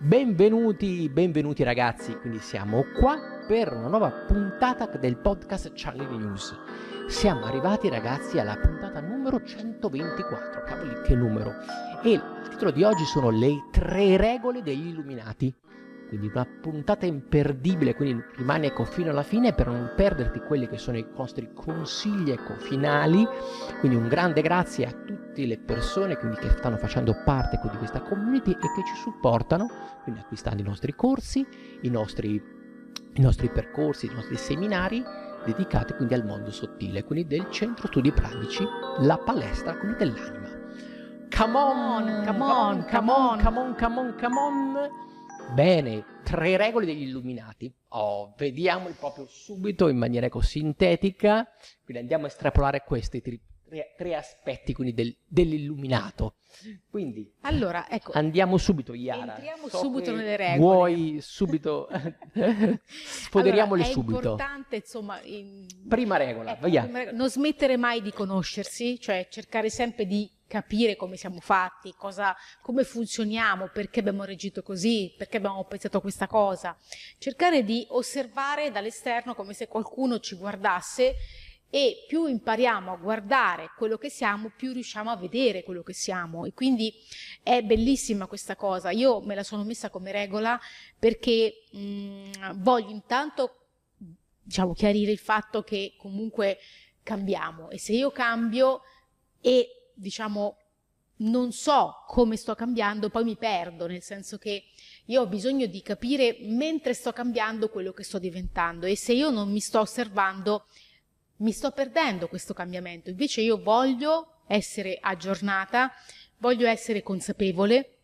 Benvenuti, benvenuti ragazzi, quindi siamo qua per una nuova puntata del podcast Charlie News. Siamo arrivati ragazzi alla puntata numero 124, cavoli che numero. E il titolo di oggi sono le tre regole degli illuminati. Quindi una puntata imperdibile, quindi rimani ecco fino alla fine per non perderti quelli che sono i nostri consigli ecco finali. Quindi un grande grazie a tutte le persone quindi, che stanno facendo parte ecco, di questa community e che ci supportano, quindi acquistando i nostri corsi, i nostri, i nostri percorsi, i nostri seminari dedicati quindi al mondo sottile, quindi del centro studi pratici, la palestra quindi dell'anima. Come on, come on, come on, come on, come on, come on. Bene, tre regole degli illuminati. Oh, vediamoli proprio subito in maniera così sintetica. Quindi andiamo a estrapolare questi tre, tre aspetti quindi del, dell'illuminato. Quindi allora, ecco, andiamo subito, Iara. Entriamo so subito nelle regole. Vuoi subito? Sfoderiamole allora, subito. È importante, insomma. In... Prima regola, ecco, prima regola, non smettere mai di conoscersi, cioè cercare sempre di capire come siamo fatti, cosa, come funzioniamo, perché abbiamo reagito così, perché abbiamo pensato a questa cosa. Cercare di osservare dall'esterno come se qualcuno ci guardasse e più impariamo a guardare quello che siamo, più riusciamo a vedere quello che siamo. E quindi è bellissima questa cosa. Io me la sono messa come regola perché mh, mm, voglio intanto diciamo chiarire il fatto che comunque cambiamo. E se io cambio e diciamo non so come sto cambiando, poi mi perdo, nel senso che io ho bisogno di capire mentre sto cambiando quello che sto diventando. E se io non mi sto osservando mi sto perdendo questo cambiamento, invece io voglio essere aggiornata, voglio essere consapevole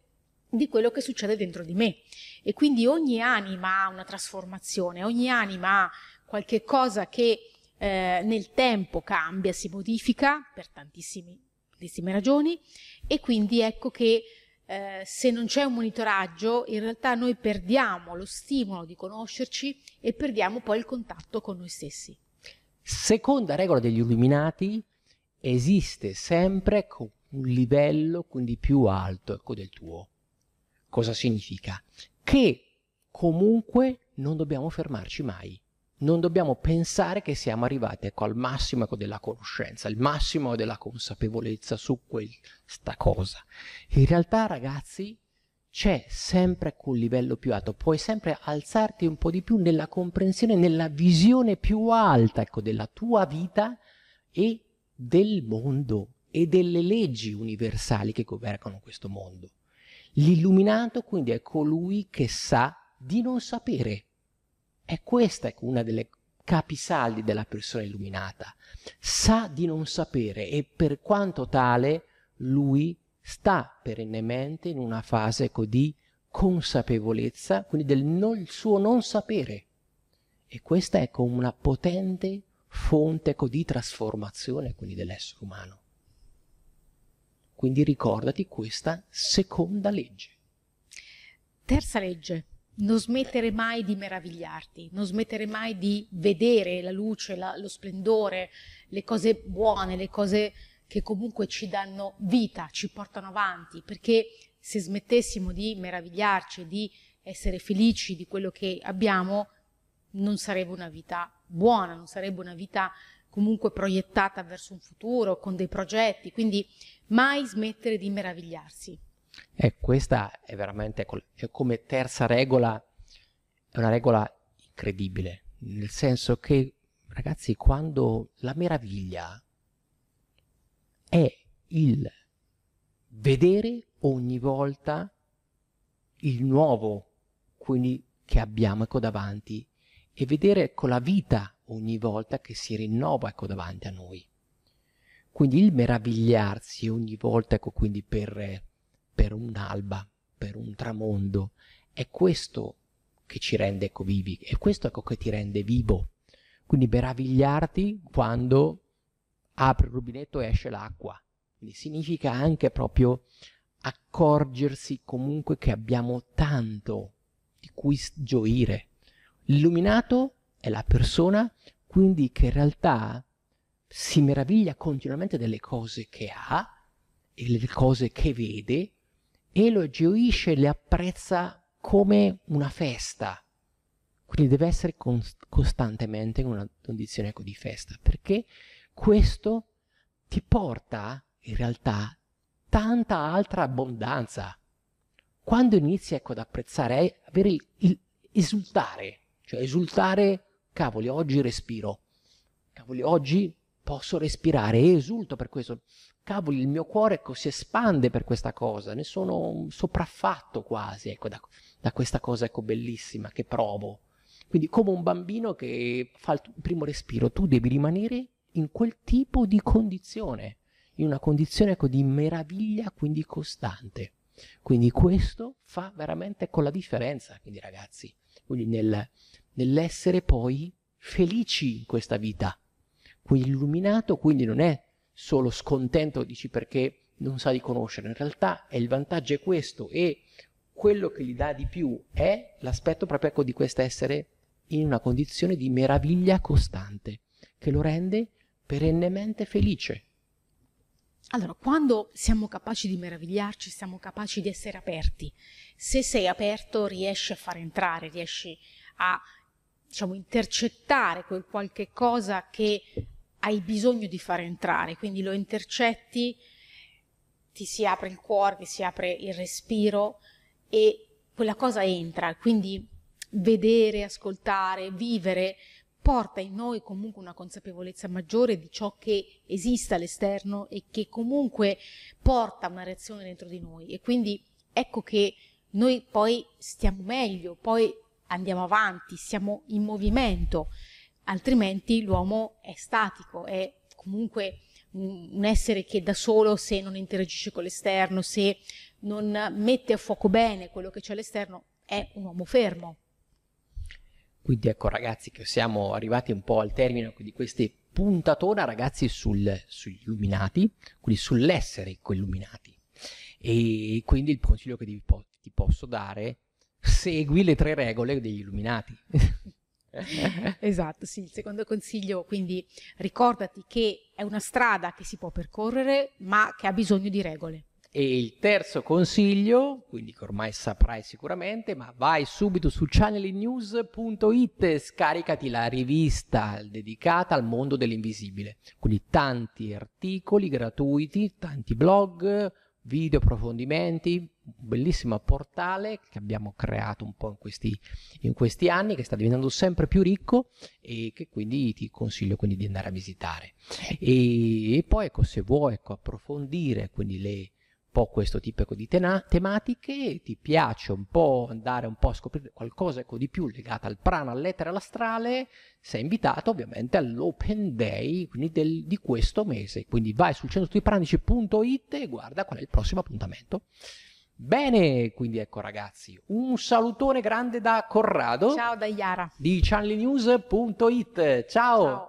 di quello che succede dentro di me. E quindi ogni anima ha una trasformazione, ogni anima ha qualche cosa che eh, nel tempo cambia, si modifica per tantissime, ragioni. E quindi ecco che eh, se non c'è un monitoraggio in realtà noi perdiamo lo stimolo di conoscerci e perdiamo poi il contatto con noi stessi. Seconda regola degli illuminati, esiste sempre un livello quindi più alto ecco, del tuo. Cosa significa? Che comunque non dobbiamo fermarci mai. Non dobbiamo pensare che siamo arrivati ecco, al massimo ecco, della conoscenza, il massimo della consapevolezza su questa cosa. In realtà, ragazzi, c'è sempre quel livello più alto, puoi sempre alzarti un po' di più nella comprensione, nella visione più alta ecco, della tua vita e del mondo e delle leggi universali che governano questo mondo. L'illuminato quindi è colui che sa di non sapere. E questa è una delle capisaldi della persona illuminata. Sa di non sapere e per quanto tale lui sta perennemente in una fase di consapevolezza, quindi del non, suo non sapere. E questa è come una potente fonte di trasformazione quindi dell'essere umano. Quindi ricordati questa seconda legge. Terza legge, non smettere mai di meravigliarti, non smettere mai di vedere la luce, la, lo splendore, le cose buone, le cose che comunque ci danno vita, ci portano avanti, perché se smettessimo di meravigliarci, di essere felici di quello che abbiamo, non sarebbe una vita buona, non sarebbe una vita comunque proiettata verso un futuro, con dei progetti, quindi mai smettere di meravigliarsi. E questa è veramente è come terza regola, è una regola incredibile, nel senso che, ragazzi, quando la meraviglia è il vedere ogni volta il nuovo quindi, che abbiamo ecco, davanti e vedere ecco, la vita ogni volta che si rinnova ecco, davanti a noi. Quindi il meravigliarsi ogni volta ecco, quindi per, per un'alba, per un tramondo, è questo che ci rende ecco, vivi, è questo ecco, che ti rende vivo. Quindi meravigliarti quando apre il rubinetto e esce l'acqua. Quindi significa anche proprio accorgersi comunque che abbiamo tanto di cui gioire. L'illuminato è la persona quindi che in realtà si meraviglia continuamente delle cose che ha e delle cose che vede e lo gioisce, le apprezza come una festa. Quindi deve essere const- costantemente in una condizione ecco, di festa, perché questo ti porta in realtà tanta altra abbondanza. Quando inizi ecco, ad apprezzare, eh, avere il, il esultare, cioè esultare, cavoli, oggi respiro, cavoli, oggi posso respirare e esulto per questo. Cavoli, il mio cuore ecco, si espande per questa cosa, ne sono sopraffatto quasi ecco, da, da questa cosa ecco, bellissima che provo. Quindi come un bambino che fa il primo respiro, tu devi rimanere in quel tipo di condizione, in una condizione ecco, di meraviglia, quindi costante. Quindi questo fa veramente con la differenza, quindi ragazzi, quindi nel, nell'essere poi felici in questa vita. Quindi illuminato quindi non è solo scontento, dici perché non sa riconoscere, in realtà il vantaggio è questo e quello che gli dà di più è l'aspetto proprio ecco di questo essere in una condizione di meraviglia costante, che lo rende perennemente felice. Allora, quando siamo capaci di meravigliarci, siamo capaci di essere aperti. Se sei aperto, riesci a far entrare, riesci a diciamo, intercettare quel qualche cosa che hai bisogno di far entrare, quindi lo intercetti, ti si apre il cuore, ti si apre il respiro e quella cosa entra, quindi vedere, ascoltare, vivere porta in noi comunque una consapevolezza maggiore di ciò che esiste all'esterno e che comunque porta una reazione dentro di noi e quindi ecco che noi poi stiamo meglio, poi andiamo avanti, siamo in movimento altrimenti l'uomo è statico, è comunque un essere che da solo, se non interagisce con l'esterno, se non mette a fuoco bene quello che c'è all'esterno, è un uomo fermo. Quindi ecco ragazzi che siamo arrivati un po' al termine di queste puntatona ragazzi sul, sugli illuminati, quindi sull'essere illuminati. E quindi il consiglio che ti, ti posso dare, segui le tre regole degli illuminati. esatto, sì, il secondo consiglio, quindi ricordati che è una strada che si può percorrere, ma che ha bisogno di regole. E il terzo consiglio, quindi che ormai saprai sicuramente, ma vai subito su channelnews.it, scaricati la rivista dedicata al mondo dell'invisibile. Quindi tanti articoli gratuiti, tanti blog, video approfondimenti, un bellissimo portale che abbiamo creato un po' in questi, in questi, anni, che sta diventando sempre più ricco e che quindi ti consiglio quindi di andare a visitare. E, e poi ecco, se vuoi ecco, approfondire quindi le po' questo tipo ecco, di tematiche, ti piace un po' andare un po' a scoprire qualcosa ecco, di più legato al prana, all'etere, all'astrale, sei invitato ovviamente all'Open Day del, di questo mese. Quindi vai sul centrostudipranici.it e guarda qual è il prossimo appuntamento. Bene, quindi ecco ragazzi, un salutone grande da Corrado. Ciao da Iara. Di channelnews.it. Ciao. Ciao.